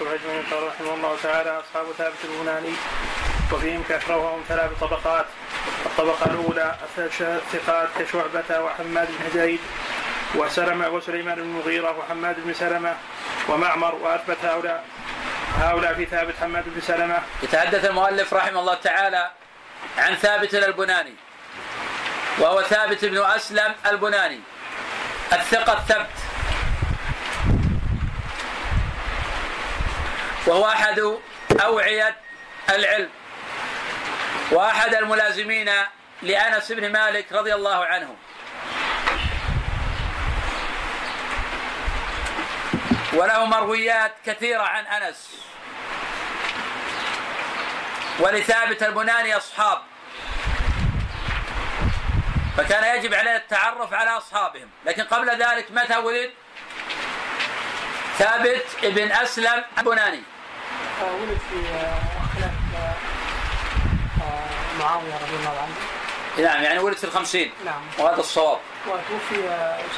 والصبح اجمعين قال رحمه الله تعالى أصحاب ثابت البناني وفيهم كثرهم ثلاث طبقات الطبقة الأولى ثقات كشعبه وحماد بن زيد وسلمة وسليمان بن المغيرة وحماد بن سلمة ومعمر وأثبت هؤلاء. هؤلاء في ثابت حماد بن سلمة. يتحدث المؤلف رحمه الله تعالى عن ثابت البناني وهو ثابت بن أسلم البناني. الثقة الثبت. وهو أحد أوعية العلم. وأحد الملازمين لأنس بن مالك رضي الله عنه. وله مرويات كثيرة عن أنس. ولثابت البناني أصحاب. فكان يجب عليه التعرف على أصحابهم. لكن قبل ذلك متى ولد؟ ثابت ابن أسلم البناني. ولد في آه، خلافة آه، آه، معاوية رضي الله عنه. نعم يعني ولد في الخمسين. نعم. وهذا الصواب. وتوفي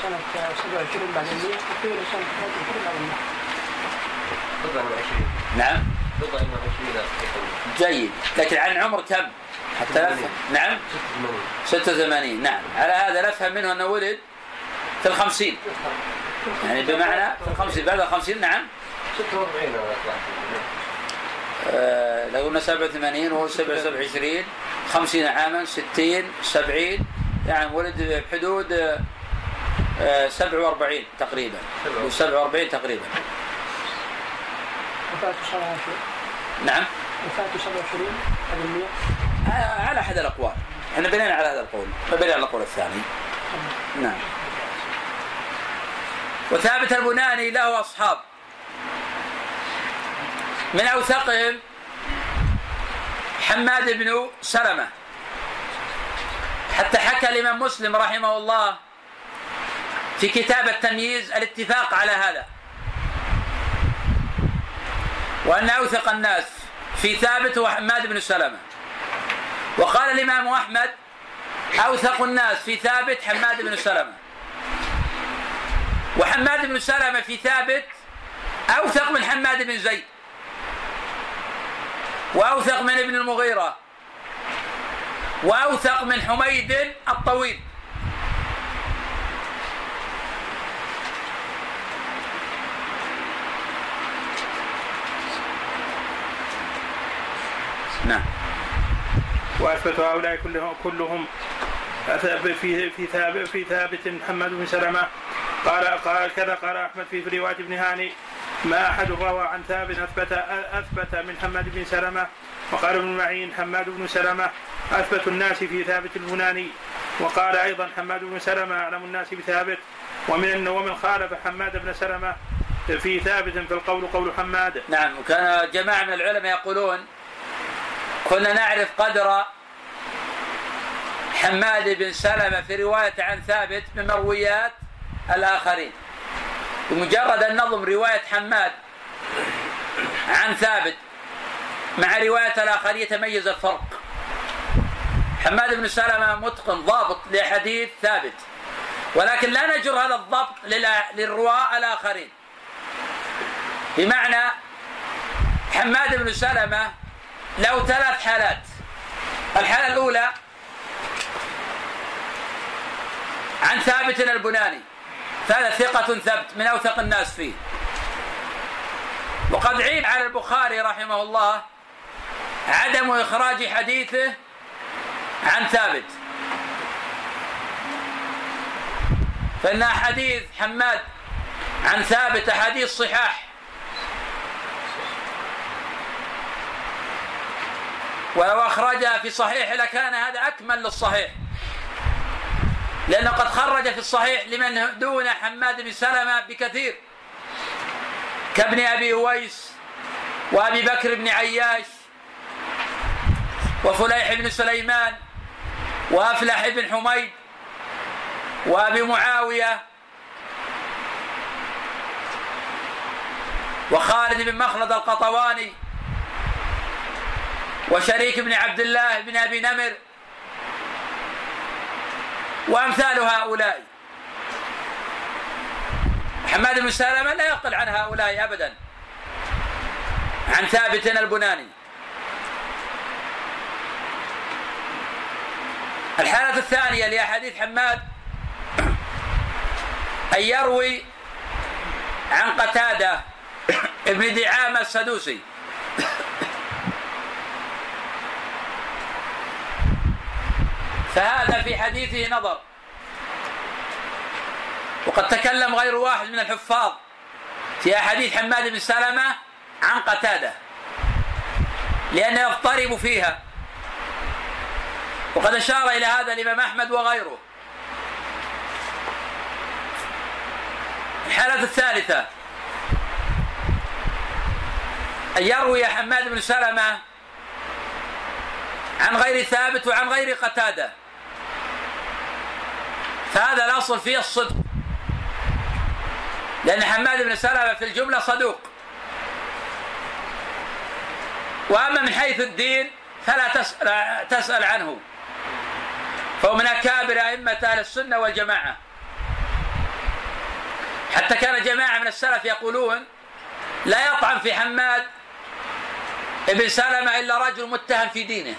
سنة 27 بعد المئة. وتوفي سنة 23 بعد المئة. نعم. جيد. لكن عن عمر كم؟ حتى نفهم نعم. 86 نعم. على هذا نفهم منه أنه ولد في الخمسين. يعني بمعنى في الخمسين بعد الخمسين. نعم. 46 لو قلنا 87 وهو 27 50 عاما 60 70 يعني ولد بحدود آه، آه، 47 تقريبا. 47 تقريبا. وفاته 27 نعم. وفاته 27 بعد المئة آه، على احد الأقوال. إحنا بنينا على هذا القول. بنينا على القول الثاني. نعم. وثابت البناني له أصحاب. من اوثقهم حماد بن سلمة. حتى حكى الإمام مسلم رحمه الله في كتاب التمييز الاتفاق على هذا. وأن أوثق الناس في ثابت هو حماد بن سلمة. وقال الإمام أحمد أوثق الناس في ثابت حماد بن سلمة. وحماد بن سلمة في ثابت أوثق من حماد بن زيد. وأوثق من ابن المغيرة. وأوثق من حميد الطويل. نعم. وأثبت هؤلاء كلهم كلهم. في في ثابت في ثابت محمد بن سلمة. قال قال كذا قال أحمد في رواية ابن هاني. ما أحد روى عن ثابت اثبت أثبت من حماد بن سلمة وقال ابن معين حماد بن سلمة أثبت الناس في ثابت البناني وقال أيضا حماد بن سلمة أعلم الناس بثابت ومن ومن خالف حماد بن سلمة في ثابت في القول قول حماد. نعم وكان جماعة من العلماء يقولون كنا نعرف قدر حماد بن سلمة في رواية عن ثابت من مرويات الآخرين. بمجرد أن نظم رواية حماد عن ثابت مع رواية الآخر يتميز الفرق. حماد بن سلمة متقن ضابط لحديث ثابت. ولكن لا نجر هذا الضبط للرواة الآخرين. بمعنى حماد بن سلمة له ثلاث حالات. الحالة الأولى عن ثابت البناني. فهذا ثقة ثبت من أوثق الناس فيه. وقد عيب على البخاري رحمه الله عدم إخراج حديثه عن ثابت. فإن أحاديث حماد عن ثابت أحاديث صحاح. ولو أخرجها في صحيح لكان هذا أكمل للصحيح. لأنه قد خرج في الصحيح لمن دون حماد بن سلمة بكثير. كابن أبي أويس وأبي بكر بن عياش وفليح بن سليمان وأفلح بن حميد وأبي معاوية وخالد بن مخلد القطواني وشريك بن عبد الله بن أبي نمر وأمثال هؤلاء. حماد بن سلمة لا يقل عن هؤلاء ابدا. عن ثابت البناني. الحالة الثانية لأحاديث حماد أن يروي عن قتادة ابن دعامة السدوسي. فهذا في حديثه نظر. وقد تكلم غير واحد من الحفاظ في أحاديث حماد بن سلمة عن قتادة لأنه يضطرب فيها. وقد أشار إلى هذا الإمام أحمد وغيره. الحالة الثالثة. أن يروي حماد بن سلمة عن غير ثابت وعن غير قتادة. فهذا الأصل فيه الصدق. لأن حماد بن سلمة في الجملة صدوق. وأما من حيث الدين فلا تسأل, تسأل عنه. فهو من أكابر أئمة أهل السنة والجماعة. حتى كان جماعة من السلف يقولون لا يطعن في حماد ابن سلمة إلا رجل متهم في دينه.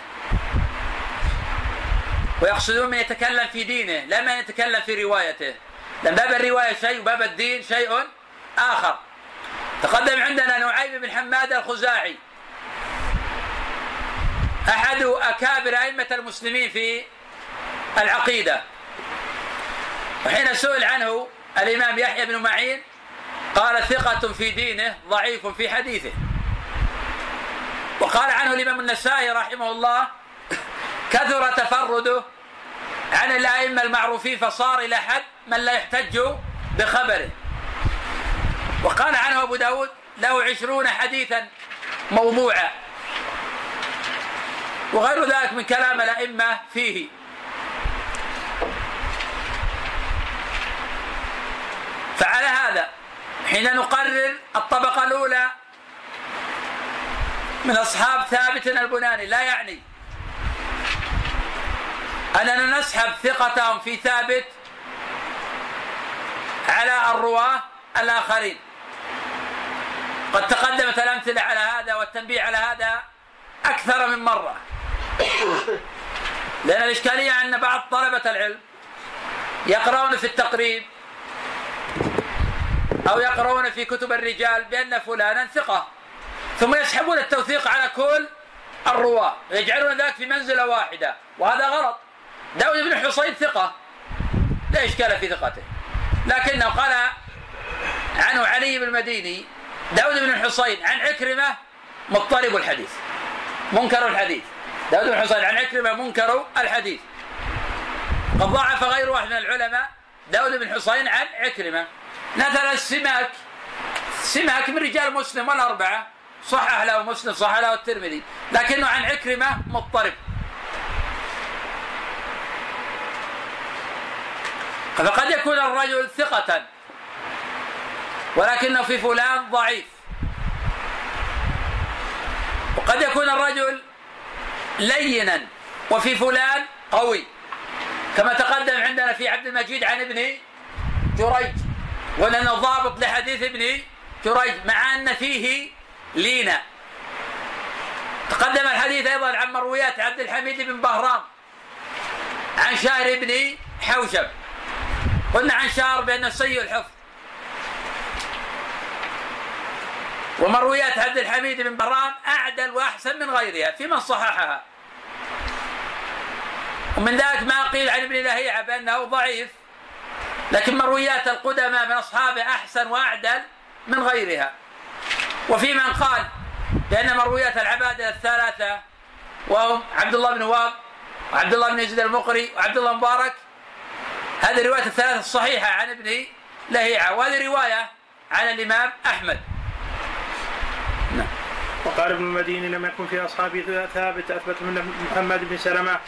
ويقصدون من يتكلم في دينه لا من يتكلم في روايته. لأن باب الرواية شيء وباب الدين شيء آخر. تقدم عندنا نعيم بن حماد الخزاعي. أحد أكابر أئمة المسلمين في العقيدة. وحين سئل عنه الإمام يحيى بن معين قال ثقة في دينه ضعيف في حديثه. وقال عنه الإمام النسائي رحمه الله كثر تفرده عن الأئمة المعروفين فصار إلى حد من لا يحتج بخبره. وقال عنه أبو داود له عشرون حديثا موضوعا. وغير ذلك من كلام الأئمة فيه. فعلى هذا حين نقرر الطبقة الأولى من أصحاب ثابت البناني لا يعني أننا نسحب ثقتهم في ثابت على الرواة الآخرين. قد تقدمت الأمثلة على هذا والتنبيه على هذا أكثر من مرة. لأن الإشكالية أن بعض طلبة العلم يقرؤون في التقريب أو يقرؤون في كتب الرجال بأن فلانا ثقة ثم يسحبون التوثيق على كل الرواة ويجعلون ذلك في منزلة واحدة وهذا غلط. داود بن حصين ثقة. لا إشكال في ثقته. لكنه قال عنه علي بن المديني داود بن الحصين عن عكرمة مضطرب الحديث. منكر الحديث. داود بن الحصين عن عكرمة منكر الحديث. قد ضعف غير واحد من العلماء داود بن الحصين عن عكرمة. مثلا السماك. سماك من رجال مسلم والأربعة. صحح له مسلم صحح له الترمذي. لكنه عن عكرمة مضطرب. فقد يكون الرجل ثقة. ولكنه في فلان ضعيف. وقد يكون الرجل لينا وفي فلان قوي. كما تقدم عندنا في عبد المجيد عن ابن جريج. ولنا ضابط لحديث ابن جريج مع أن فيه لينا. تقدم الحديث أيضا عن مرويات عبد الحميد بن بهرام عن شاهر بن حوشب. قلنا عن شهر بأنه سيء الحفظ. ومرويات عبد الحميد بن برام أعدل وأحسن من غيرها في من صححها. ومن ذلك ما قيل عن ابن لهيعة بأنه ضعيف لكن مرويات القدماء من أصحابه أحسن وأعدل من غيرها. وفي من قال بأن مرويات العبادة الثلاثة وهم عبد الله بن واب وعبد الله بن يزيد المقري وعبد الله مبارك هذه رواية الثلاثة الصحيحة عن ابن لهيعة وهذه رواية عن الإمام أحمد. نعم. وقال ابن المديني لم يكن في أصحابه ثابت أثبت من محمد بن سلمة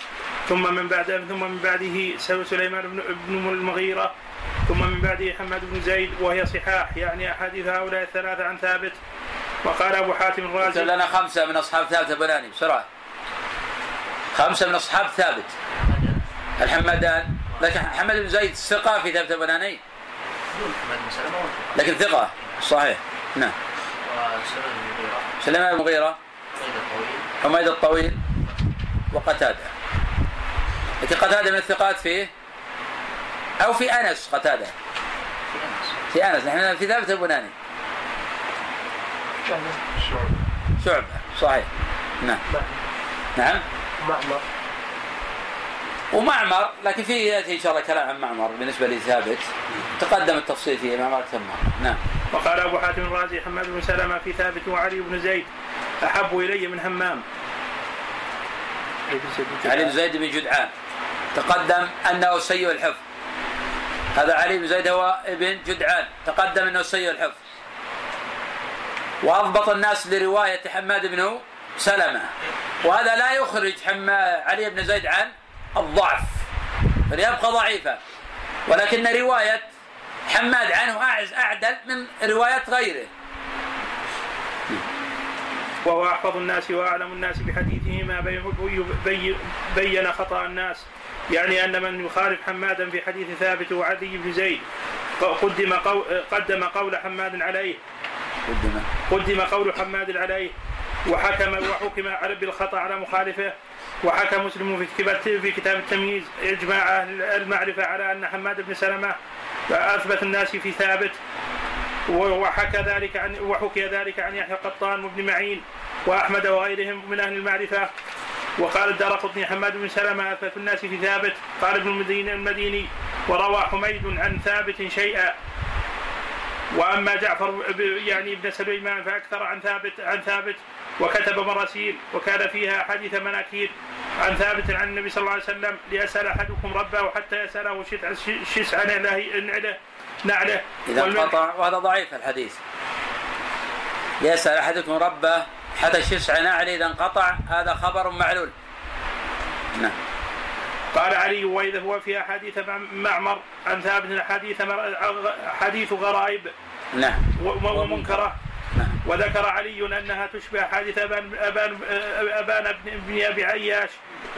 ثم من بعد ثم من بعده سليمان بن ابن المغيرة ثم من بعده حماد بن زيد وهي صحاح يعني أحاديث هؤلاء الثلاثة عن ثابت. وقال أبو حاتم الرازي لنا خمسة من أصحاب ثابت البناني بسرعة. خمسة من أصحاب ثابت. الحمدان. لكن حمد بن زيد ثقة في ثابت البناني؟ لكن ثقة صحيح. نعم. سليمان بن المغيرة. حميد الطويل. وقتادة. لكن قتادة من الثقات فيه أو في أنس قتادة. في أنس. نحن في ثابت البناني. شعبة. صحيح. نعم. نعم. معمر ومعمر لكن في ياتي إن شاء الله كلام عن معمر بالنسبة لثابت تقدم التفصيل فيه معمر مره نعم. وقال أبو حاتم الرازي حماد بن سلمة في ثابت وعلي بن زيد أحب إلي من همام علي بن زيد بن جدعان. تقدم أنه سيء الحفظ. هذا علي بن زيد هو ابن جدعان. تقدم أنه سيء الحفظ. وأضبط الناس لرواية حماد بن سلمة. وهذا لا يخرج حما علي بن زيد عن الضعف فليبقى ضعيفا. ولكن رواية حماد عنه أعز أعدل من روايات غيره. وهو أحفظ الناس وأعلم الناس بحديثه ما بي- بي- بين خطأ الناس. يعني أن من يخالف حمادا في حديث ثابت وعدي بن زيد. قدم قول قدم قول حماد عليه. قدم قول حماد عليه. وحكم وحكم على بالخطأ على مخالفه. وحكى مسلم في في كتاب التمييز إجماع أهل المعرفة على أن حماد بن سلمة أثبت الناس في ثابت. وحكى ذلك عن وحكي ذلك عن يحيى قطان وابن معين وأحمد وغيرهم من أهل المعرفة. وقال الدار قطني حماد بن سلمة أثبت الناس في ثابت. قال ابن المديني المديني وروى حميد عن ثابت شيئا. وأما جعفر يعني ابن سليمان فأكثر عن ثابت عن ثابت. وكتب مراسيل وكان فيها حديث مناكير عن ثابت عن النبي صلى الله عليه وسلم ليسأل أحدكم ربه حتى يسأله شسع شسع نعله نعله نعله. إذا. انقطع وهذا ضعيف الحديث. يسأل أحدكم ربه حتى الشسع نعل إذا انقطع هذا خبر معلول. نعم. قال علي وإذا هو في أحاديث مع- معمر عن ثابت حديث حديث غرائب. نعم. ومنكرة. وذكر علي أنها تشبه حادث ابان ابان أبان بن أبي عياش.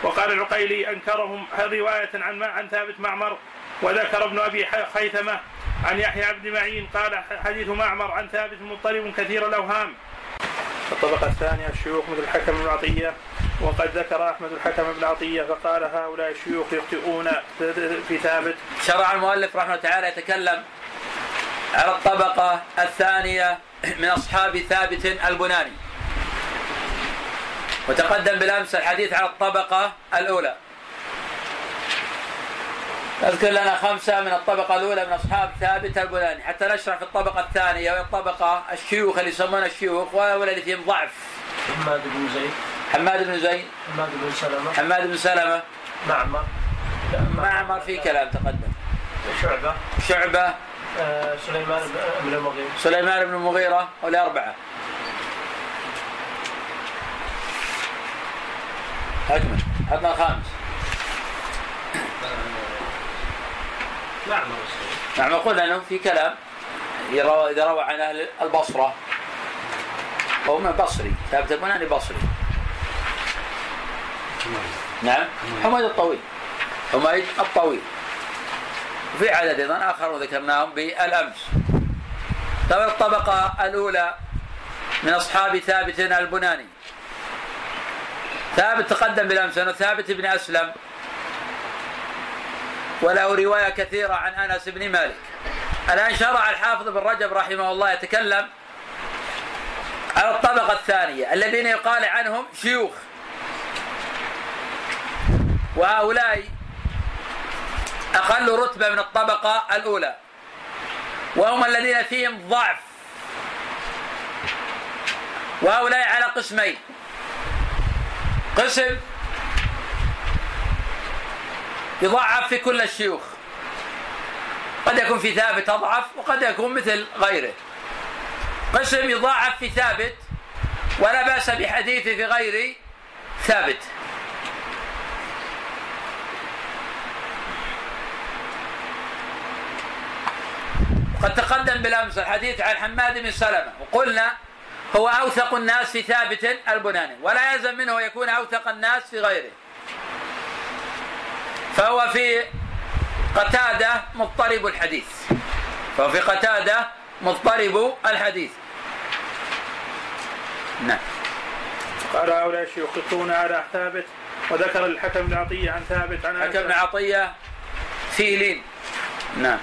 وقال العقيلي أنكرهم. رواية عن عن ثابت معمر. وذكر ابن أبي ح- خيثمة عن يحيى بن معين. قال حديث معمر عن ثابت مضطرب كثير الأوهام. الطبقة الثانية الشيوخ مثل الحكم بن عطية. وقد ذكر أحمد الحكم بن عطية فقال هؤلاء الشيوخ يخطئون في ثابت. شرع المؤلف رحمه الله تعالى يتكلم على الطبقة الثانية من أصحاب ثابت البناني. وتقدم بالأمس الحديث على الطبقة الأولى. أذكر لنا خمسة من الطبقة الأولى من أصحاب ثابت البناني. حتى نشرح في الطبقة الثانية وهي الطبقة الشيوخ اللي يسمونها الشيوخ وهؤلاء اللي فيهم ضعف. حماد بن زيد. حماد بن زيد. حماد بن سلمة. حماد بن سلمة. معمر. معمر في كلام تقدم. شعبة. شعبة. سليمان بن- المغيرة. سليمان بن المغيرة والأربعة أكمل عطنا الخامس معمر نعم قلنا أنه في كلام إذا روى عن أهل البصرة. هو من بصري. ثابت البناني بصري. نعم. حميد الطويل. حميد الطويل. وفي عدد أيضا آخر ذكرناهم بالأمس. طبعا الطبقة الأولى من أصحاب ثابت البناني. ثابت تقدم بالأمس أنه ثابت بن أسلم. وله رواية كثيرة عن أنس بن مالك. الآن شرع الحافظ بن رجب رحمه الله يتكلم على الطبقة الثانية الذين يقال عنهم شيوخ. وهؤلاء أقل رتبة من الطبقة الأولى. وهم الذين فيهم ضعف. وهؤلاء على قسمين. قسم يضعف في كل الشيوخ. قد يكون في ثابت أضعف وقد يكون مثل غيره. قسم يضاعف في ثابت ولا بأس بحديثه في غير ثابت. وقد تقدم بالامس الحديث عن حماد بن سلمة. وقلنا هو أوثق الناس في ثابت البناني ولا يلزم منه يكون أوثق الناس في غيره. فهو في قتادة مضطرب الحديث. فهو في قتادة مضطرب الحديث. نعم. قال هؤلاء الشيوخ يخطون على ثابت وذكر الحكم بن عطيه عن ثابت عن حكم بن عطيه فيه لين. نعم.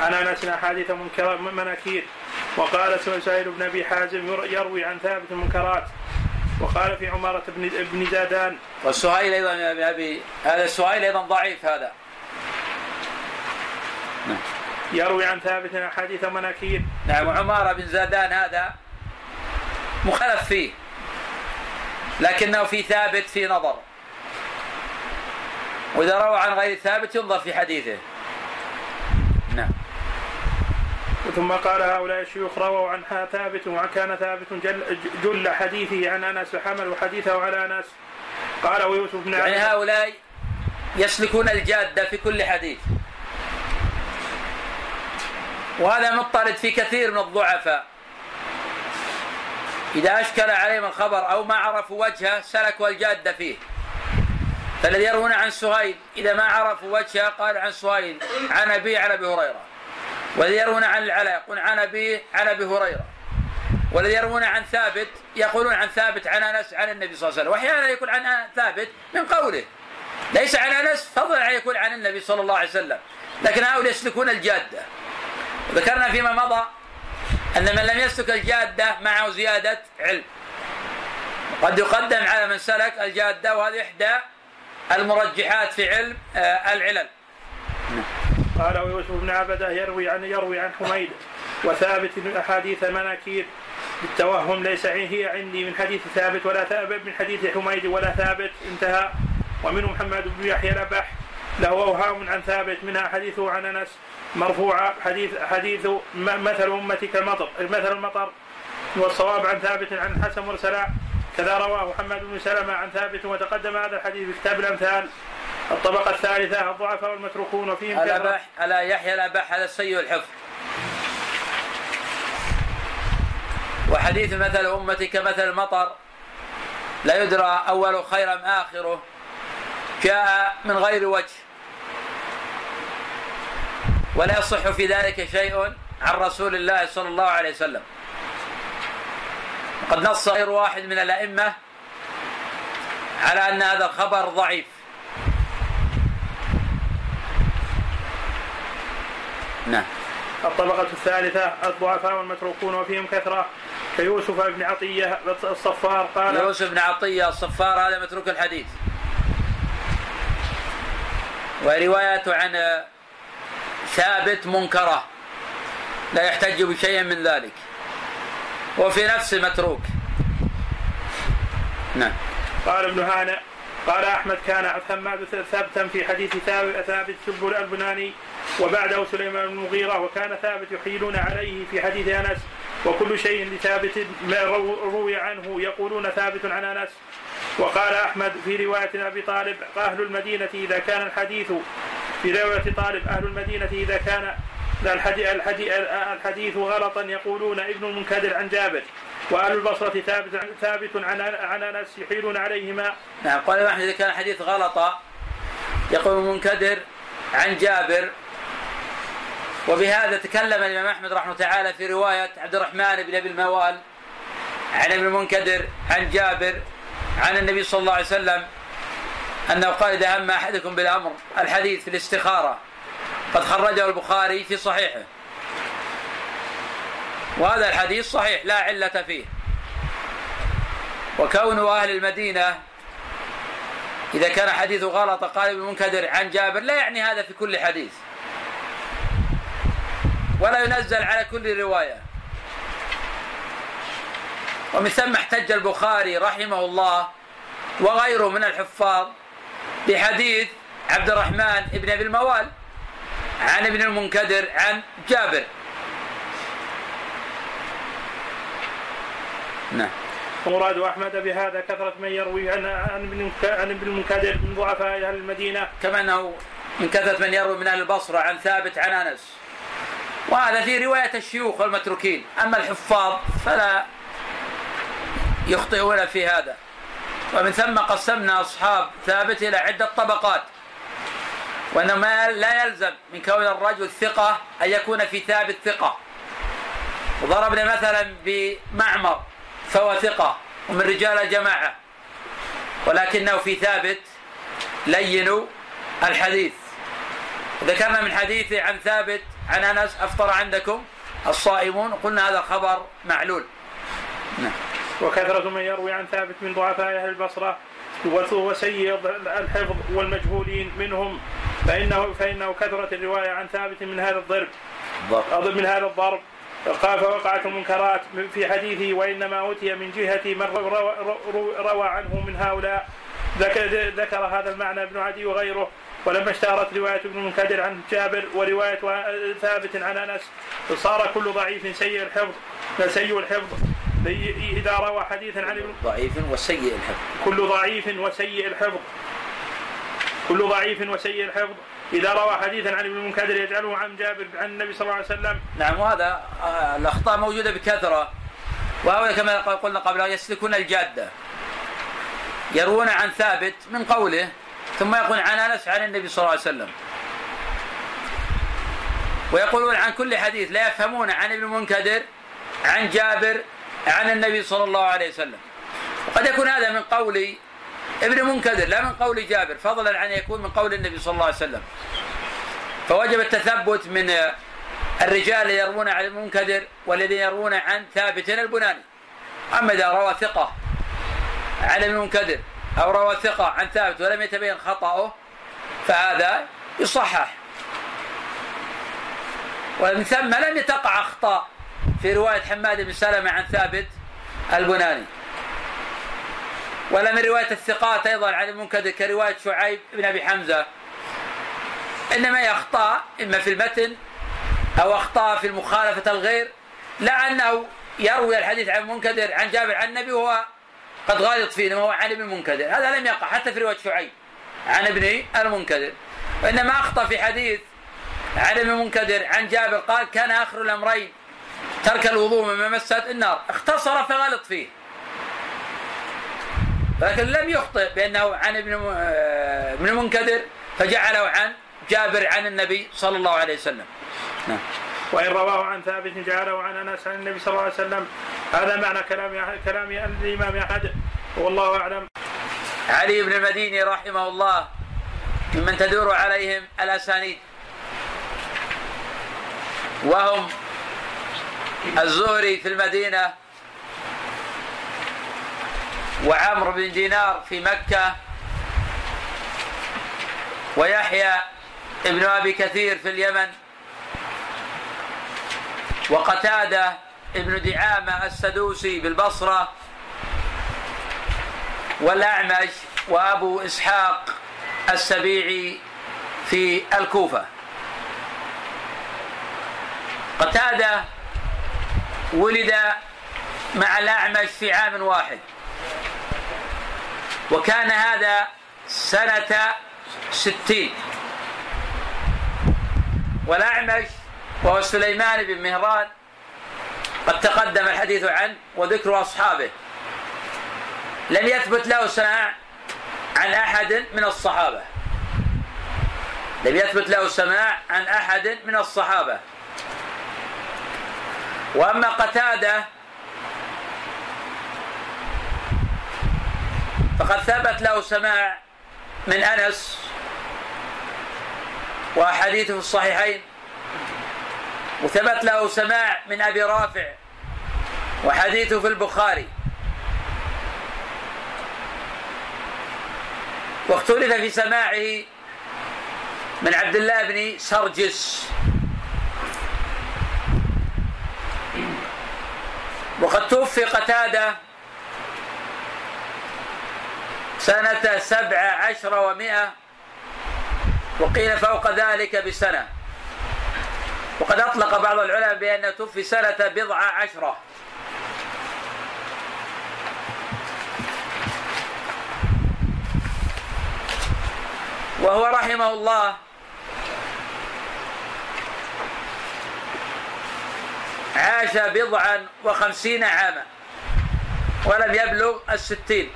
عن انس احاديث منكر مناكير. وقال سهيل بن أبي حازم ير- يروي عن ثابت المنكرات. وقال في عمارة بن بن زادان. والسهيل أيضا يا أبي هذا السهيل أيضا ضعيف هذا. يروي عن ثابت احاديث مناكير. نعم وعمارة بن زادان هذا مخالف فيه لكنه في ثابت في نظر. وإذا روى عن غير ثابت ينظر في حديثه نعم ثم قال هؤلاء الشيوخ رووا عنها ثابت وكان ثابت جل, جل حديثه عن أنس وحملوا حديثه على أنس. قال ويوسف بن يعني هؤلاء يسلكون الجادة في كل حديث. وهذا مضطرد في كثير من الضعفاء. إذا أشكل عليهم الخبر أو ما عرفوا وجهه سلكوا الجادة فيه. فالذي يروون عن سهيل إذا ما عرفوا وجهه قال عن سهيل عن أبي عن أبي هريرة. والذي يروون عن العلاء يقول عن أبي عن أبي هريرة. والذي يروون عن ثابت يقولون عن ثابت عن أنس عن النبي صلى الله عليه وسلم. وأحيانا يكون عن ثابت من قوله. ليس عن أنس فضلا عن يكون عن النبي صلى الله عليه وسلم. لكن هؤلاء يسلكون الجادة. ذكرنا فيما مضى أن من لم يسلك الجادة معه زيادة علم. قد يقدم على من سلك الجادة وهذه إحدى المرجحات في علم آه، العلل. قال ويوسف بن عبدة يروي عن يروي عن حميد وثابت أحاديث مناكير بالتوهم ليس هي عندي من حديث ثابت ولا ثابت من حديث حميد ولا ثابت. انتهى. ومنه محمد بن يحيى الابح له أوهام عن ثابت منها حديثه عن أنس مرفوعة حديث حديث مثل امتي كالمطر مثل المطر. والصواب عن ثابت عن حسن مرسلا. كذا رواه محمد بن سلمة عن ثابت وتقدم هذا الحديث. في كتاب الأمثال. الطبقة الثالثة الضعفاء والمتروكون وفيهم الابح على يحيى الابح هذا السيء الحفظ. وحديث مثل أمتي كمثل المطر لا يدرى أول خير أم آخره جاء من غير وجه. ولا يصح في ذلك شيء عن رسول الله صلى الله عليه وسلم. وقد نص غير واحد من الأئمة على أن هذا الخبر ضعيف. نعم. الطبقة الثالثة الضعفاء والمتروكون وفيهم كثرة كيوسف بن عطية الصفار قال يوسف بن عطية الصفار هذا متروك الحديث. وروايته عن ثابت منكرة. لا يحتج بشيء من ذلك. وفي نفسه متروك. نعم. قال ابن هانئ قال أحمد كان ثابتا في حديث ثابت ثابت سب البناني وبعده سليمان بن المغيرة وكان ثابت يحيلون عليه في حديث أنس وكل شيء لثابت روي عنه يقولون ثابت عن أنس. وقال أحمد في رواية أبي طالب أهل المدينة إذا كان الحديث في رواية طالب أهل المدينة إذا كان الحديث, غلطا يقولون ابن المنكدر عن جابر. وأهل البصرة ثابت ثابت عن عن أنس يحيلون عليهما. نعم قال أحمد إذا كان الحديث غلطا يقول منكدر عن جابر وبهذا تكلم الإمام أحمد رحمه تعالى في رواية عبد الرحمن بن أبي الموال عن ابن المنكدر عن جابر عن النبي صلى الله عليه وسلم أنه قال إذا هم أحدكم بالأمر الحديث في الاستخارة قد خرجه البخاري في صحيحه. وهذا الحديث صحيح لا علة فيه. وكون أهل المدينة إذا كان حديث غلط قال ابن المنكدر عن جابر لا يعني هذا في كل حديث. ولا ينزل على كل رواية. ومن ثم احتج البخاري رحمه الله وغيره من الحفاظ بحديث عبد الرحمن بن أبي الموال عن ابن المنكدر عن جابر. نعم. ومراد أحمد بهذا كثرة من يروي عن عن ابن عن ابن المنكدر من ضعفاء أهل المدينة. كما أنه من كثرة من يروي من أهل البصرة عن ثابت عن أنس. وهذا في رواية الشيوخ والمتروكين. أما الحفاظ فلا يخطئون في هذا. ومن ثم قسمنا أصحاب ثابت إلى عدة طبقات. وأنه ما لا يلزم من كون الرجل ثقة أن يكون في ثابت ثقة. وضربنا مثلا بمعمر فهو ثقة ومن رجال جماعة ولكنه في ثابت لين الحديث. ذكرنا من حديثه عن ثابت عن أنس أفطر عندكم؟ الصائمون قلنا هذا خبر معلول. نعم. وكثرة من يروي عن ثابت من ضعفاء أهل البصرة وسيء الحفظ والمجهولين منهم فإنه فإنه كثرت الرواية عن ثابت من هذا الضرب. ضرب من هذا الضرب. قال فوقعت المنكرات في حديثه وإنما أوتي من جهة من روى, روى عنه من هؤلاء. ذكر هذا المعنى ابن عدي وغيره. ولما اشتهرت رواية ابن المنكدر عن جابر ورواية ثابت عن أنس صار كل ضعيف سيء الحفظ سيء الحفظ. إذا روى حديثا عن ابن ضعيف وسيء الحفظ. كل ضعيف وسيء الحفظ. كل ضعيف وسيء الحفظ. إذا روى حديثا عن ابن المنكدر يجعله عن جابر عن النبي صلى الله عليه وسلم. نعم وهذا آه، الأخطاء موجودة بكثرة. وهؤلاء كما قلنا قبل يسلكون الجادة. يروون عن ثابت من قوله ثم يقول عن أنس عن النبي صلى الله عليه وسلم. ويقولون عن كل حديث لا يفهمون عن ابن المنكدر عن جابر عن النبي صلى الله عليه وسلم. وقد يكون هذا من قول ابن منكدر لا من قول جابر فضلا عن يكون من قول النبي صلى الله عليه وسلم. فوجب التثبت من الرجال الذين يروون عن المنكدر والذين يروون عن ثابت البناني. أما إذا روى ثقة عن المنكدر أو روى ثقة عن ثابت ولم يتبين خطأه فهذا يصحح ومن ثم لم تقع أخطاء في رواية حماد بن سلمة عن ثابت البناني. ولا من رواية الثقات أيضا عن المنكدر كرواية شعيب بن أبي حمزة. إنما هي أخطاء إما في المتن أو أخطاء في المخالفة الغير لا أنه يروي الحديث عن المنكدر عن جابر عن النبي وهو قد غالط فيه وهو عن ابن المنكدر. هذا لم يقع حتى في رواية شعيب عن ابن المنكدر. وإنما أخطأ في حديث عن ابن المنكدر عن جابر قال كان آخر الأمرين ترك الوضوء مما مست النار اختصر فغلط فيه. لكن لم يخطئ بأنه عن ابن ابن المنكدر فجعله عن جابر عن النبي صلى الله عليه وسلم. نعم. وإن رواه عن ثابت جعله عن أنس عن النبي صلى الله عليه وسلم. هذا معنى كلام كلام الإمام أحد. والله أعلم. علي بن المديني رحمه الله ممن تدور عليهم الأسانيد. وهم الزهري في المدينة وعمرو بن دينار في مكة ويحيى ابن أبي كثير في اليمن. وقتادة ابن دعامة السدوسي بالبصرة والأعمش وأبو إسحاق السبيعي في الكوفة. قتادة ولد مع الأعمش في عام واحد. وكان هذا سنة ستين. والأعمش وهو سليمان بن مهران قد تقدم الحديث عنه وذكر أصحابه. لم يثبت له سماع عن أحد من الصحابة. لم يثبت له سماع عن أحد من الصحابة. وأما قتادة فقد ثبت له سماع من أنس وأحاديثه في الصحيحين وثبت له سماع من أبي رافع وحديثه في البخاري. واختلف في سماعه من عبد الله بن سرجس. وقد توفي قتادة سنة سبع عشر ومائة وقيل فوق ذلك بسنة. وقد أطلق بعض العلماء بأنه توفي سنة بضع عشرة. وهو رحمه الله. عاش بضعا وخمسين عاما. ولم يبلغ الستين.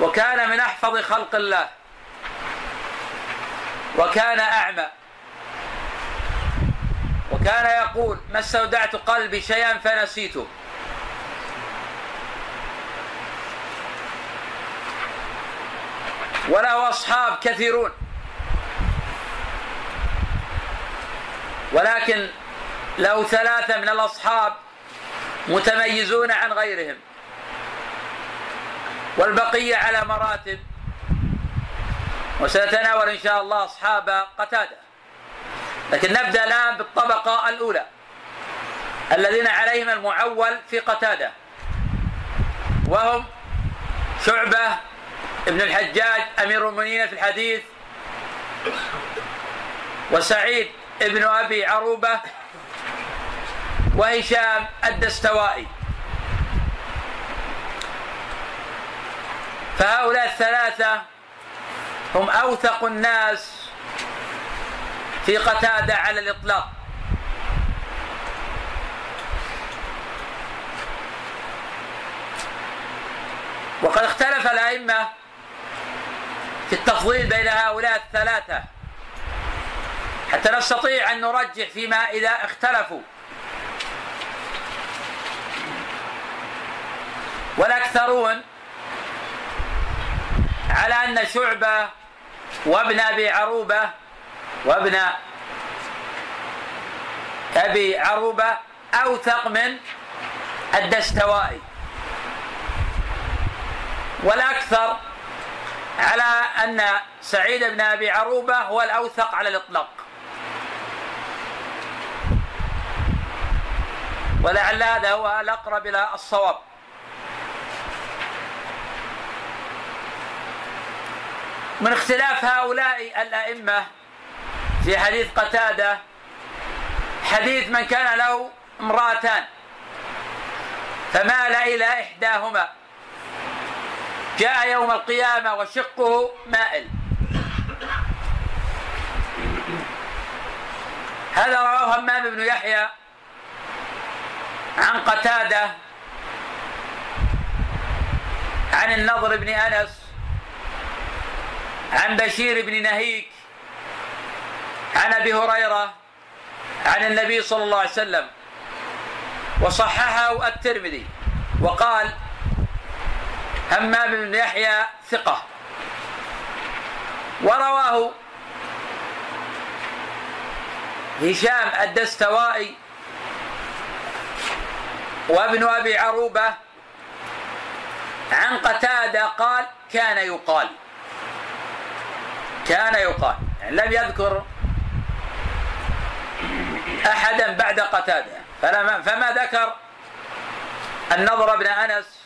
وكان من أحفظ خلق الله. وكان أعمى. وكان يقول ما استودعت قلبي شيئا فنسيته. وله أصحاب كثيرون. ولكن له ثلاثة من الأصحاب متميزون عن غيرهم. والبقية على مراتب وسنتناول إن شاء الله أصحاب قتادة. لكن نبدأ الآن بالطبقة الأولى. الذين عليهم المعول في قتادة. وهم شعبة ابن الحجاج أمير المؤمنين في الحديث وسعيد ابن أبي عروبة وهشام الدستوائي. فهؤلاء الثلاثة هم أوثق الناس في قتادة على الإطلاق. وقد اختلف الأئمة في التفضيل بين هؤلاء الثلاثة. حتى نستطيع أن نرجح فيما إذا اختلفوا. والأكثرون على أن شعبة وابن أبي عروبة وابن أبي عروبة أوثق من الدستوائي. والأكثر على أن سعيد بن أبي عروبة هو الأوثق على الإطلاق. ولعل هذا هو الأقرب إلى الصواب. من اختلاف هؤلاء الأئمة في حديث قتادة حديث من كان له امرأتان فمال إلى إحداهما. جاء يوم القيامة وشقه مائل. هذا رواه همام بن يحيى عن قتادة عن النضر بن أنس عن بشير بن نهيك عن أبي هريرة عن النبي صلى الله عليه وسلم وصححه الترمذي وقال همام بن يحيى ثقة. ورواه هشام الدستوائي وابن أبي عروبة عن قتادة قال كان يقال. كان يقال يعني لم يذكر أحدا بعد قتاده. فما, فما ذكر النضر بن أنس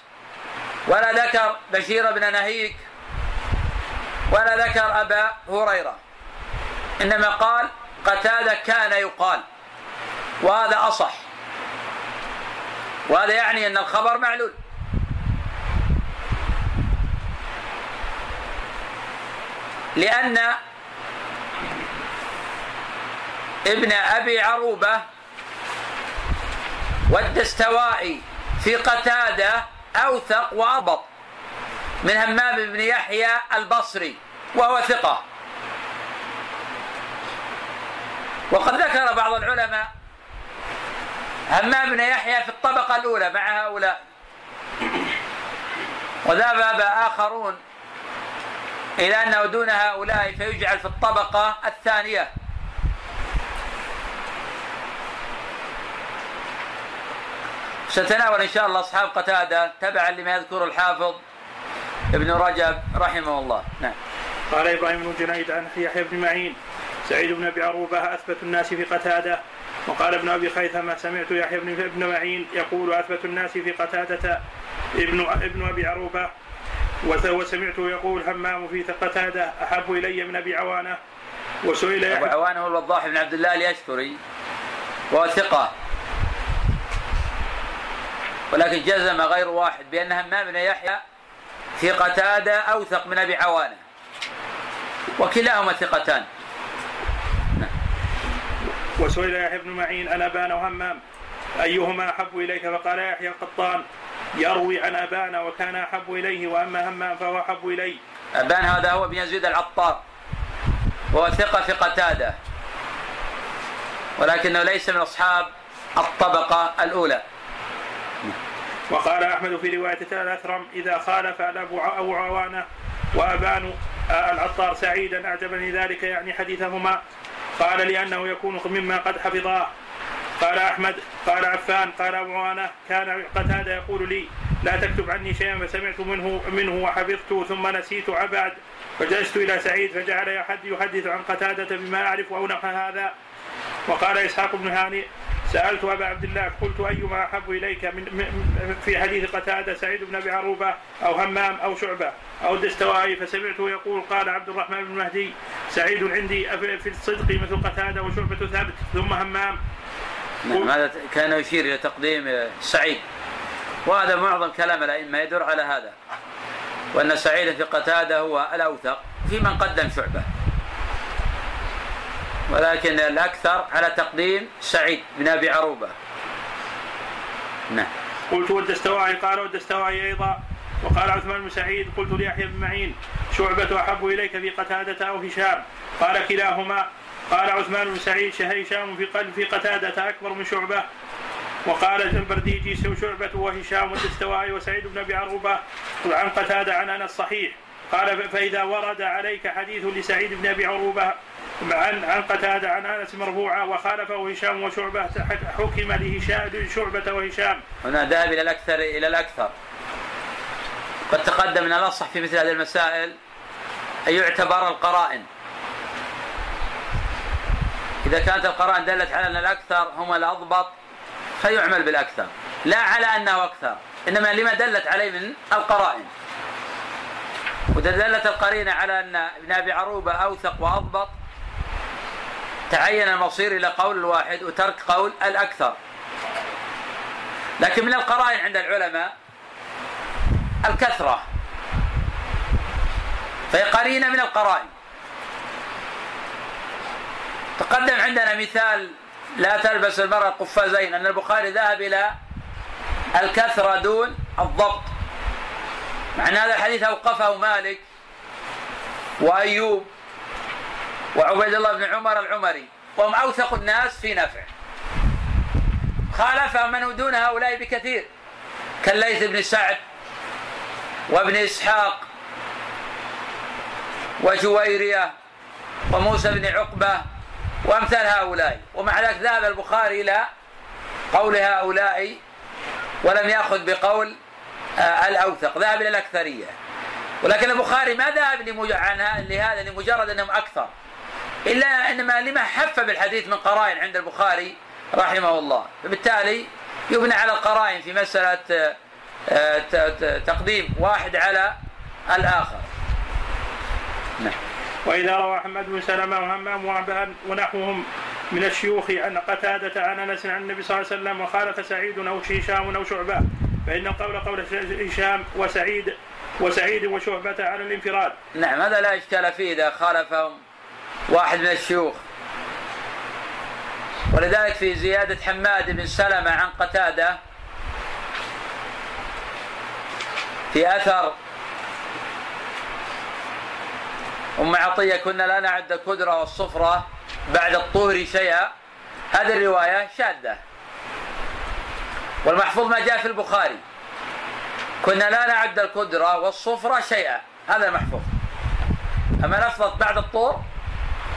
ولا ذكر بشير بن نهيك ولا ذكر أبا هريرة. إنما قال قتادة كان يقال وهذا أصح. وهذا يعني أن الخبر معلول. لأن ابن أبي عروبة والدستوائي في قتادة أوثق وأضبط من همام بن يحيى البصري وهو ثقة. وقد ذكر بعض العلماء همام بن يحيى في الطبقة الأولى مع هؤلاء. وذهب آخرون إلى أنه دون هؤلاء فيجعل في الطبقة الثانية. ستناول إن شاء الله أصحاب قتادة تبعا لما يذكر الحافظ ابن رجب رحمه الله. نعم. قال إبراهيم بن جنيد عن يحيى بن معين سعيد بن أبي عروبة أثبت الناس في قتادة. وقال ابن أبي خيثمة سمعت يحيى بن ابن معين يقول أثبت الناس في قتادة. ابن ابن أبي عروبة وسمعته يقول همام في قتادة أحب إلي من أبي عوانة. وسئل أبو عوانة هو الوضاح بن عبد الله اليشكري. وهو ثقة. ولكن جزم غير واحد بأن همام بن يحيى في قتادة أوثق من أبي عوانة. وكلاهما ثقتان. وسئل يحيى بن معين أنا أبان وهمام أيهما أحب إليك؟ فقال يحيى القطان. يروي عن أبان وكان أحب إليه وأما همام فهو أحب إلي أبان هذا هو بن يزيد العطار. وهو ثقة في قتادة. ولكنه ليس من أصحاب الطبقة الأولى. وقال أحمد في رواية الأثرم إذا خالف أبو أبو عوانة وأبان العطار سعيدا أعجبني ذلك يعني حديثهما. قال لأنه يكون مما قد حفظاه. قال أحمد قال عفان قال أبو عوانة كان قتادة يقول لي لا تكتب عني شيئا فسمعت منه منه وحفظته ثم نسيت عباد فجلست إلى سعيد فجعل يحدث عن قتادة بما أعرف أو نحو هذا. وقال إسحاق بن هاني سألت أبا عبد الله قلت أيما أحب إليك من في حديث قتادة سعيد بن أبي عروبة أو همام أو شعبة أو الدستوائي فسمعته يقول قال عبد الرحمن بن مهدي سعيد عندي في الصدق مثل قتادة وشعبة ثابت ثم همام. نعم. هذا كان يشير إلى تقديم سعيد. وهذا معظم كلام الأئمة يدور على هذا. وأن سعيد في قتادة هو الأوثق في من قدم شعبة. ولكن الأكثر على تقديم سعيد بن أبي عروبة. نعم. قلت والدستوائي قال والدستوائي أيضا وقال عثمان بن سعيد قلت ليحيى بن معين شعبة أحب إليك في قتادة أو هشام. قال كلاهما قال عثمان بن سعيد هشام في قلب في قتادة أكبر من شعبة. وقال البرديجي شعبة وهشام والدستوائي وسعيد بن أبي عروبة عن قتادة عن أنس صحيح. قال فإذا ورد عليك حديث لسعيد بن أبي عروبة عن عن قتادة عن أنس مرفوعا وخالفه هشام وشعبة حكم لهشام شعبة وهشام. هنا ذهب إلى الأكثر إلى الأكثر. قد تقدم من الأصح في مثل هذه المسائل أن يعتبر القرائن. إذا كانت القرائن دلت على أن الأكثر هم الأضبط فيعمل بالأكثر. لا على أنه أكثر إنما لما دلت عليه من القرائن. ودلت القرينة على أن ابن أبي عروبة أوثق وأضبط تعين المصير إلى قول الواحد وترك قول الأكثر. لكن من القرائن عند العلماء الكثرة. فهي قرينة من القرائن. تقدم عندنا مثال لا تلبس المرأة القفازين أن البخاري ذهب إلى الكثرة دون الضبط. مع أن هذا الحديث أوقفه مالك وأيوب وعبيد الله بن عمر العمري وهم أوثق الناس في نفع. خالف من دون هؤلاء بكثير كالليث بن سعد وابن إسحاق وجويرية وموسى بن عقبة وأمثال هؤلاء. ومع ذلك ذهب البخاري إلى قول هؤلاء ولم يأخذ بقول آه، الأوثق. ذهب إلى الأكثرية. ولكن البخاري ما ذهب لهذا لمجرد أنهم أكثر. إلا إنما لما حف بالحديث من قرائن عند البخاري رحمه الله. فبالتالي يبنى على القرائن في مسألة آه، تقديم واحد على الآخر. نعم. وإذا روى حماد بن سلمة وهمام ونحوهم من الشيوخ عن قتادة عن أنس عن النبي صلى الله عليه وسلم وخالف سعيد أو هشام أو شعبة فإن القول قول هشام وسعيد وسعيد وشعبة على الانفراد. نعم هذا لا إشكال فيه إذا خالفهم واحد من الشيوخ. ولذلك في زيادة حماد بن سلمة عن قتادة في أثر أم عطية كنا لا نعد الكدرة والصفرة بعد الطهر شيئا. هذه الرواية شاذة. والمحفوظ ما جاء في البخاري. كنا لا نعد الكدرة والصفرة شيئا. هذا محفوظ أما لفظة بعد الطور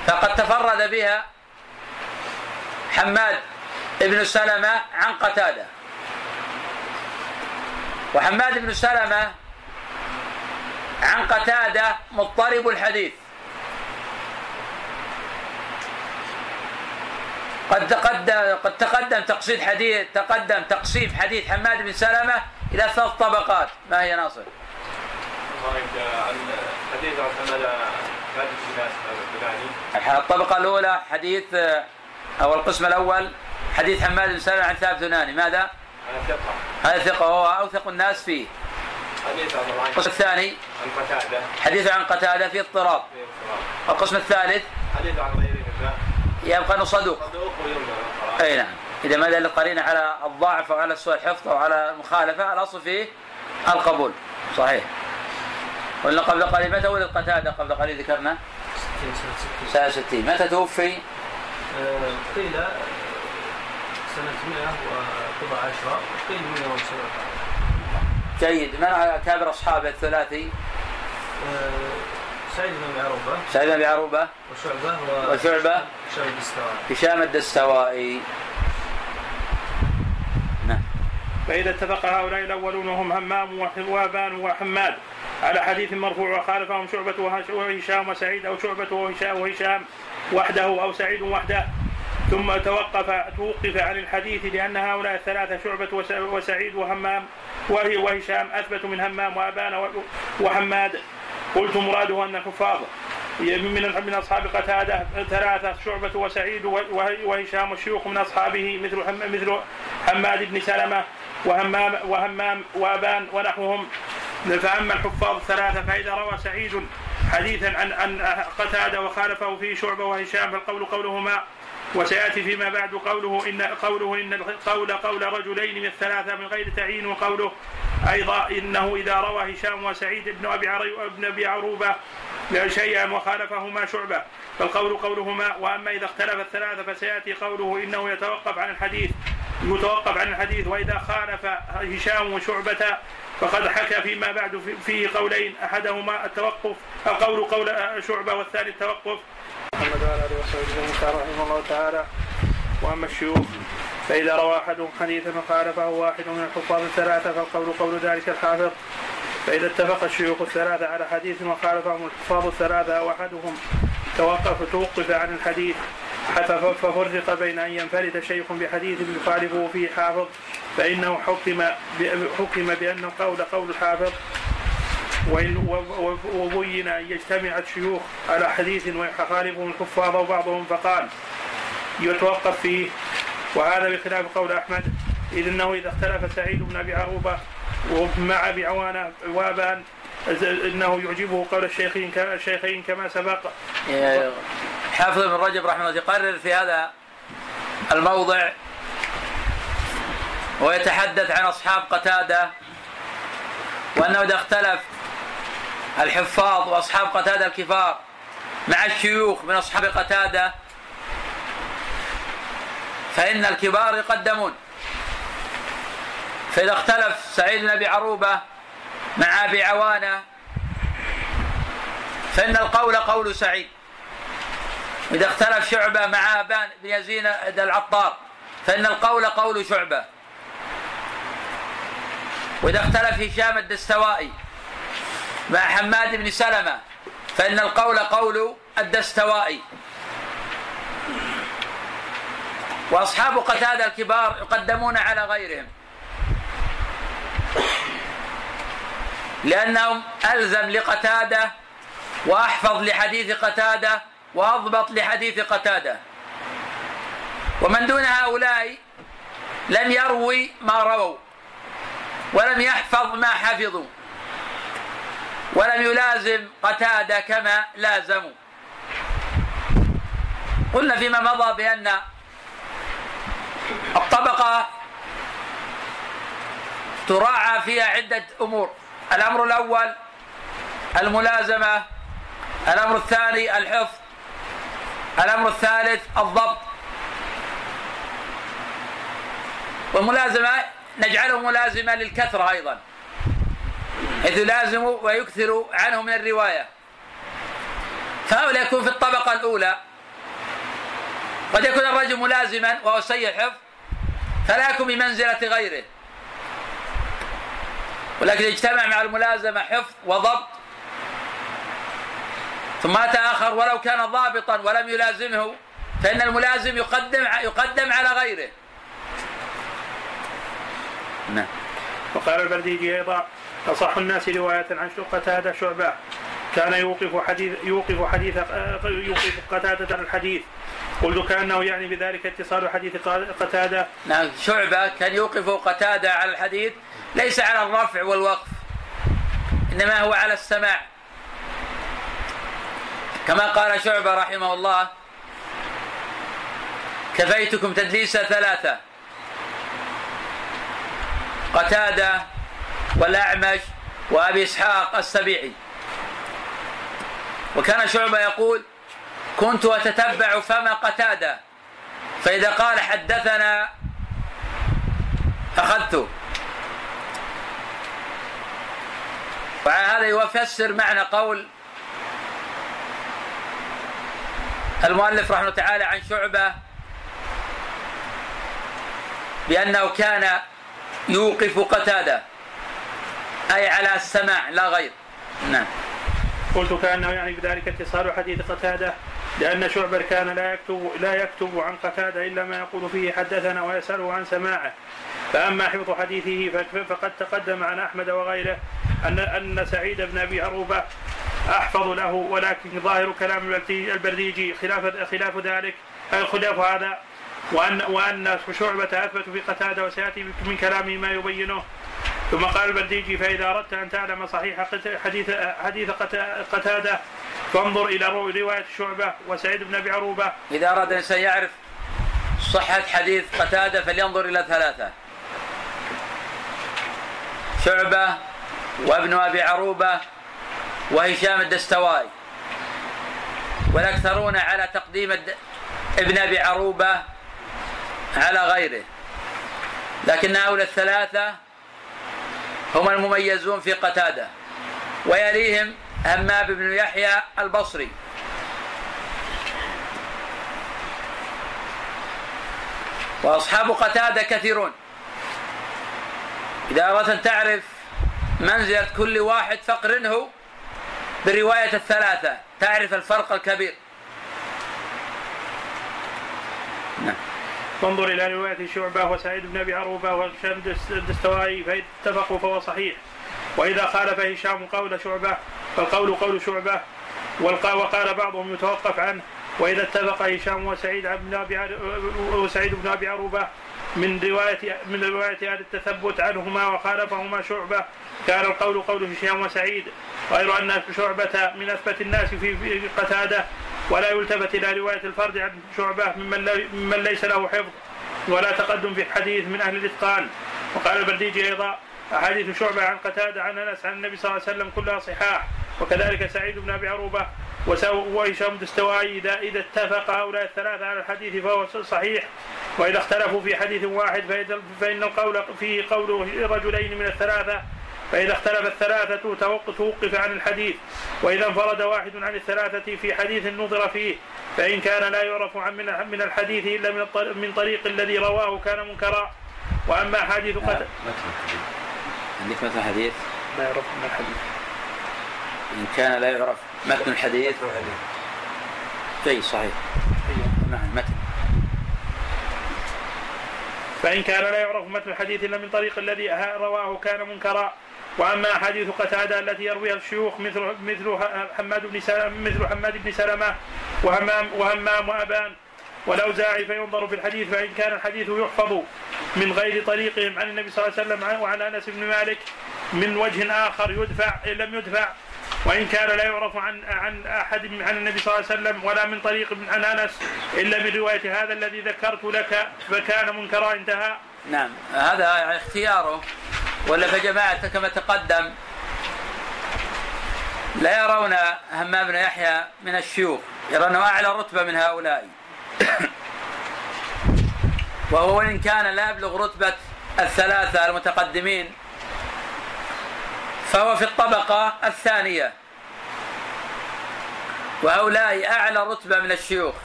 فقد تفرد بها حماد بن سلمة عن قتادة. وحماد بن سلمة عن قتادة مضطرب الحديث. قد تقدم قد تقدم تقصيد حديث تقدم تقسيم حديث حماد بن سلمة إلى ثلاث طبقات. ما هي ناصر؟ حديث الطبقة الأولى حديث أو القسم الأول حديث حماد بن سلمة عن ثابت بناني ماذا؟ هذا ثقة. هذا ثقة. وهو أوثق الناس فيه. حديث القسم الثاني؟ عن قتادة. حديث عن قتادة في اضطراب. القسم الثالث؟ حديث عن غيره يبقى أنه صدوق. صدوق أي نعم. إذا ما دل القرينه على الضعف أو على سوء الحفظ أو على المخالفه الأصل فيه القبول. صحيح. قلنا قبل قليل متى ولد قتادة؟ قبل قليل ذكرنا؟ سنة 60 متى توفي؟ قيل سنة 100 وقضى 10 وقيل 107 جيد. من أكابر أصحابه الثلاثي؟ سعيد بن عروبة سعيد بن عروبة وشعبة و- وشعبة. هشام الدستوائي. نعم. فإذا اتفق هؤلاء الأولون هم همام وأبان وحماد. على حديث مرفوع وخالفهم شعبة وهش- وهشام وسعيد أو شعبة وهشام وهشام وحده أو سعيد وحده. ثم توقف توقف عن الحديث لأن هؤلاء الثلاثة شعبة وس- وسعيد وهمام وهي وهشام أثبت من همام وأبان وحماد. قلت مراده أن الحفاظ من من أصحاب قتادة ثلاثة شعبة وسعيد وه- وهشام والشيوخ من أصحابه مثل مثل حماد بن سلمة وهمام وهمام وأبان ونحوهم. فأما الحفاظ الثلاثة فإذا روى سعيد حديثا عن عن قتادة وخالفه فيه شعبة وهشام فالقول قولهما وسيأتي فيما بعد قوله إن قوله إن القول قول رجلين من الثلاثة من غير تعيين وقوله أيضا إنه إذا روى هشام وسعيد بن أبي عري بن أبي عروبة شيئا وخالفهما شعبة. فالقول قولهما وأما إذا اختلف الثلاثة فسيأتي قوله إنه يتوقف عن الحديث يتوقف عن الحديث وإذا خالف هشام وشعبه فقد حكى فيما بعد في- فيه قولين أحدهما التوقف القول قول شعبة والثاني التوقف. محمد وعلى آله وصحبه وسلم رحمه الله تعالى وأما الشيوخ فإذا روى احدهم حديثا وخالفه واحد من الحفاظ الثلاثه فالقول قول ذلك الحافظ. فإذا اتفق الشيوخ الثلاثة على حديث وخالفهم الحفاظ الثلاثة أو أحدهم توقف توقف عن الحديث حتى ففرق بين أن ينفرد شيخ بحديث يخالفه فيه حافظ فإنه حكم حكم بأن القول قول الحافظ وإن وبين أن يجتمع الشيوخ على حديث ويخالفهم الحفاظ وبعضهم فقال يتوقف فيه. وهذا بخلاف قول أحمد إذ أنه إذا اختلف سعيد بن أبي عروبة ومع أبي عوانة وابان إنه يعجبه قول الشيخين كما الشيخين كما سبق. حافظ بن رجب رحمه الله يقرر في هذا الموضع ويتحدث عن أصحاب قتادة وأنه إذا اختلف الحفاظ وأصحاب قتادة الكفار مع الشيوخ من أصحاب قتادة. فإن الكبار يقدمون. فإذا اختلف سعيد بن أبي عروبة مع أبي عوانة فإن القول قول سعيد. إذا اختلف شعبة مع أبان بن يزيد العطار فإن القول قول شعبة. وإذا اختلف هشام الدستوائي مع حماد بن سلمة فإن القول قول الدستوائي. وأصحاب قتادة الكبار يقدمون على غيرهم. لأنهم ألزم لقتادة وأحفظ لحديث قتادة وأضبط لحديث قتادة. ومن دون هؤلاء لم يروي ما رووا ولم يحفظ ما حفظوا. ولم يلازم قتادة كما لازموا. قلنا فيما مضى بأن الطبقة تراعى فيها عدة أمور. الأمر الأول الملازمة الأمر الثاني الحفظ الأمر الثالث الضبط. والملازمة نجعله ملازمة للكثرة أيضا. حيث يلازم ويكثر عنه من الرواية فهؤلاء يكون في الطبقة الأولى قد يكون الرجل ملازما وهو سيء الحفظ فلا يكون بمنزلة غيره ولكن اجتمع مع الملازمة حفظ وضبط ثم أتى آخر ولو كان ضابطا ولم يلازمه فإن الملازم يقدم يقدم على غيره. نعم. وقال البرديجي أيضا اصح الناس رواية عن قتادة شعبة. كان يوقف حديث يوقف حديث يوقف قتادة عن الحديث. قلت كأنه يعني بذلك اتصال حديث قتادة. نعم شعبة كان يوقف قتادة على الحديث ليس على الرفع والوقف إنما هو على السماع. كما قال شعبة رحمه الله كفيتكم تدليس ثلاثة. قتادة والأعمش وأبي إسحاق السبيعي. وكان شعبة يقول كنت أتتبع فم قتادة فإذا قال حدثنا أخذته وهذا يفسر معنى قول المؤلف رحمه تعالى عن شعبة بأنه كان يوقف قتادة. أي على السماع لا غير. نعم. قلت كأنه يعني بذلك اتصال حديث قتادة لأن شعبة كان لا يكتب لا يكتب عن قتادة إلا ما يقول فيه حدثنا ويسأله عن سماعه. فأما حفظ حديثه فقد تقدم عن أحمد وغيره ان أن سعيد بن أبي عروبة أحفظ له ولكن ظاهر كلام البرديجي خلاف خلاف ذلك خلاف هذا وان وأن شعبة أثبت في قتادة وسيأتي من كلامه ما يبينه. ثم قال البرديجي فإذا أردت أن تعلم صحيح حديث حديث قتادة فانظر إلى رواية شعبة وسعيد بن أبي عروبة. إذا أراد الإنسان يعرف صحة حديث قتادة فلينظر إلى ثلاثة. شعبة وابن أبي عروبة وهشام الدستواي والأكثرون على تقديم ابن أبي عروبة على غيره. لكن هؤلاء الثلاثة هم المميزون في قتادة ويليهم هماب بن يحيى البصري. وأصحاب قتادة كثيرون. إذا أردت أن تعرف منزلة كل واحد فقرنه برواية الثلاثة تعرف الفرق الكبير. فانظر إلى رواية شعبة وسعيد بن أبي عروبة وهشام الدستوائي فإن اتفقوا فهو صحيح. وإذا خالف هشام قول شعبة فالقول قول شعبة وقال بعضهم يتوقف عنه. وإذا اتفق هشام وسعيد بن أبي وسعيد بن أبي عروبة من رواية من رواية أهل التثبت عنهما وخالفهما شعبة كان القول قول هشام وسعيد. غير أن شعبة من أثبت الناس في قتادة ولا يلتفت إلى رواية الفرد عن شعبة ممن, ممن ليس له حفظ ولا تقدم في الحديث من أهل الإتقان وقال البرديجي أيضا أحاديث شعبة عن قتادة عن أنس عن النبي صلى الله عليه وسلم كلها صحاح. وكذلك سعيد بن أبي عروبة وهشام الدستوائي إذا إذا اتفق هؤلاء الثلاثة على الحديث فهو صحيح. وإذا اختلفوا في حديث واحد فإن القول فيه قول رجلين من الثلاثة فإذا اختلف الثلاثة توقف عن الحديث. وإذا انفرد واحد عن الثلاثة في حديث نظر فيه فإن كان لا يعرف عن من الحديث إلا من طريق الذي رواه كان منكرا. وأما حديث قتل عندك مثل حديث؟ لا يعرف من الحديث. إن كان لا يعرف متن الحديث؟ جيد صحيح. نعم متن. فإن كان لا يعرف متن الحديث إلا من طريق الذي رواه كان منكرا. وأما احاديث قتادة التي يرويها الشيوخ مثل مثل حماد بن سلمة مثل حماد بن سلمة وهمام وهمام وأبان والأوزاعي فينظر في الحديث فإن كان الحديث يحفظ من غير طريقهم عن النبي صلى الله عليه وسلم وعن أنس بن مالك من وجه آخر يدفع ان لم يدفع وإن كان لا يعرف عن عن أحد عن النبي صلى الله عليه وسلم ولا من طريق عن أنس إلا من روايه هذا الذي ذكرت لك فكان منكرا انتهى. نعم هذا اختياره ولا فجماعة كما تقدم لا يرون همام بن يحيى من الشيوخ يرونه أعلى رتبة من هؤلاء. وهو وإن كان لا يبلغ رتبة الثلاثة المتقدمين فهو في الطبقة الثانية. وهؤلاء أعلى رتبة من الشيوخ.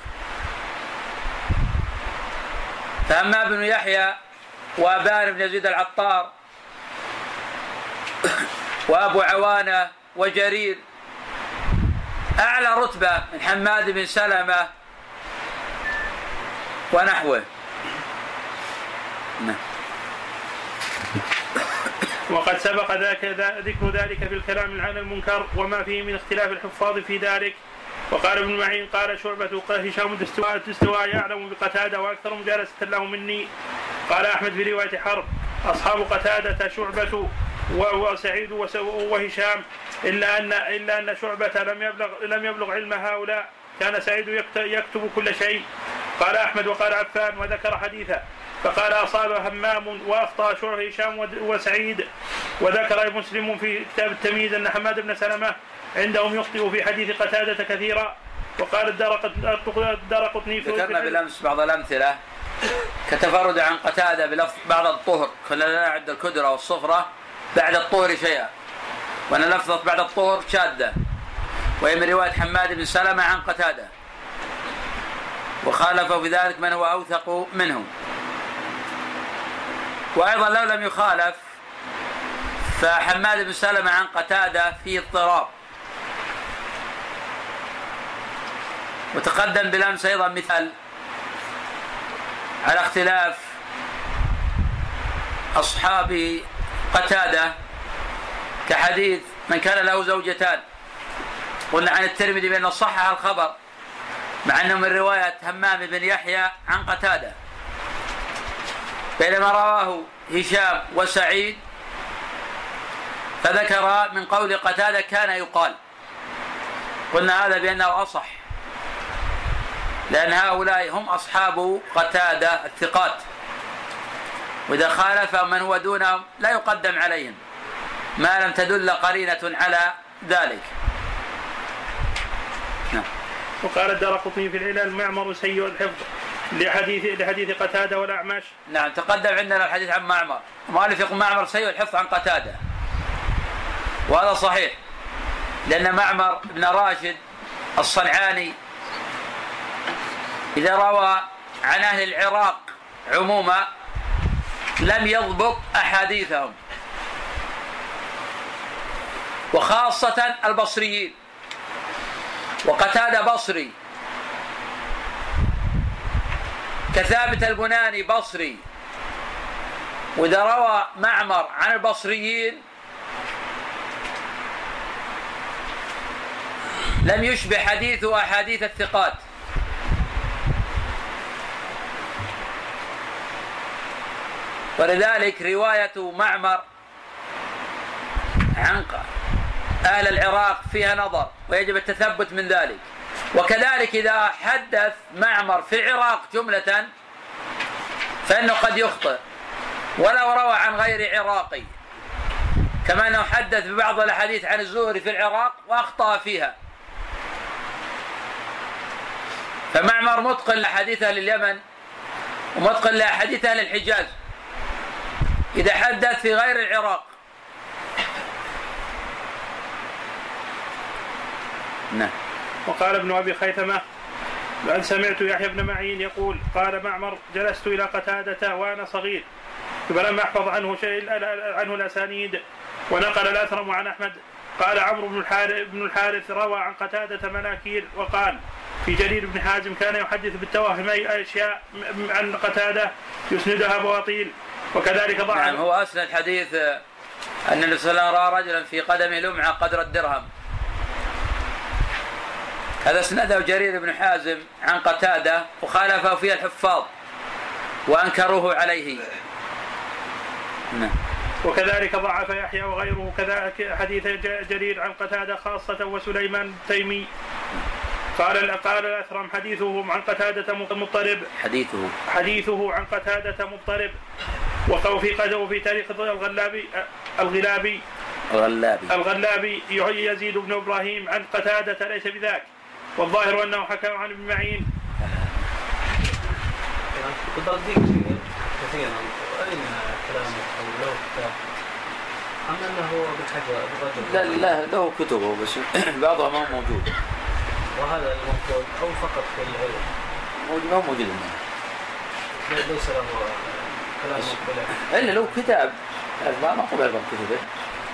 فهمام بن يحيى وأبان بن يزيد العطار وأبو عوانة وجرير. أعلى رتبة من حماد بن سلمة ونحوه. نعم. وقد سبق ذاك ذكر ذلك في الكلام عن المنكر وما فيه من اختلاف الحفاظ في ذلك. وقال ابن معين قال شعبة قال هشام الدستواء يعلم بقتادة وأكثر مجالسة له مني. قال أحمد في رواية حرب. أصحاب قتادة شعبة وسعيد وهشام إلا ان إلا أن شعبة لم يبلغ لم يبلغ علم هؤلاء. كان سعيد يكتب كل شيء. قال أحمد وقال عفان وذكر حديثا فقال أصاب همام واخطا شعر هشام وسعيد. وذكر مسلم في كتاب التمييز أن حماد بن سلمة عندهم يخطئ في حديث قتادة كثيرا. وقال الدار قطني ذكرنا بالأمس بعض الأمثلة كتفرد عن قتادة بلفظ بعد الطهر. كنا لا نعد الكدرة والصفرة. بعد الطهر شيئا. وأن لفظة بعد الطهر شاذة وهي من رواية حماد بن سلمة عن قتادة. وخالف في ذلك من هو أوثق منه. وأيضا لو لم يخالف فحماد بن سلمة عن قتادة فيه اضطراب. وتقدم بالأمس أيضا مثال على اختلاف أصحاب قتادة كحديث من كان له زوجتان. قلنا عن الترمذي بأنه صحح الخبر مع أنه من رواية همام بن يحيى عن قتادة. بينما رواه هشام وسعيد فذكر من قول قتادة كان يقال. قلنا هذا بأنه أصح لأن هؤلاء هم أصحاب قتادة الثقات. وإذا خالف من هو دونهم لا يقدم عليهم ما لم تدل قرينة على ذلك. نعم. وقال الدار في العلل معمر سيء الحفظ لحديث لحديث قتادة والأعمش. نعم تقدم عندنا الحديث عن معمر. المؤلف يقول معمر سيء الحفظ عن قتادة. وهذا صحيح لأن معمر بن راشد الصنعاني إذا روى عن أهل العراق عموما لم يضبط أحاديثهم. وخاصة البصريين. وقتاده بصري. كثابت البناني بصري. وإذا روى معمر عن البصريين لم يشبه حديثه أحاديث الثقات. ولذلك رواية معمر عن أهل العراق فيها نظر ويجب التثبت من ذلك. وكذلك إذا حدث معمر في العراق جملة فإنه قد يخطئ. ولو روى عن غير عراقي كما أنه حدث ببعض الأحاديث عن الزهري في العراق وأخطأ فيها. فمعمر متقن لأحاديث أهل اليمن ومتقن لأحاديث أهل الحجاز. إذا حدث في غير العراق. نعم. وقال ابن أبي خيثمة بل سمعت يحيى بن معين يقول قال معمر جلست إلى قتادة وأنا صغير. فلم أحفظ عنه شيء عنه الأسانيد. ونقل الأثرم عن أحمد. قال عمرو بن الحارث بن الحارث روى عن قتادة مناكير وقال في جرير بن حازم كان يحدث بالتوهم أي أشياء عن قتادة يسندها بواطيل. وكذلك ضعف نعم هو اسند حديث أن النبي صلى الله عليه وسلم رأى رجلا في قدمه لمعة قدر الدرهم. هذا اسنده جرير بن حازم عن قتادة وخالفه فيه الحفاظ وأنكروه عليه. نعم. وكذلك ضعف يحيى وغيره كذلك حديث جرير عن قتادة خاصة وسليمان التيمي قال قال الاثرم حديثه عن قتادة مضطرب حديثه حديثه عن قتادة مضطرب وفي قدو في تاريخ الغلابي الغلابي الغلابي الغلابي يزيد بن إبراهيم عن قتادة ليس بذاك والظاهر انه حكم عن ابن معين كثيرا اين كلامه أو له كتاب ام انه بحجر لا لا له كتبه بس بعضها ما هو موجود وهذا المفروض أو فقط في العلم. موجود ما موجود ليس له كلام إلا لو كتاب. ما قبل كتبه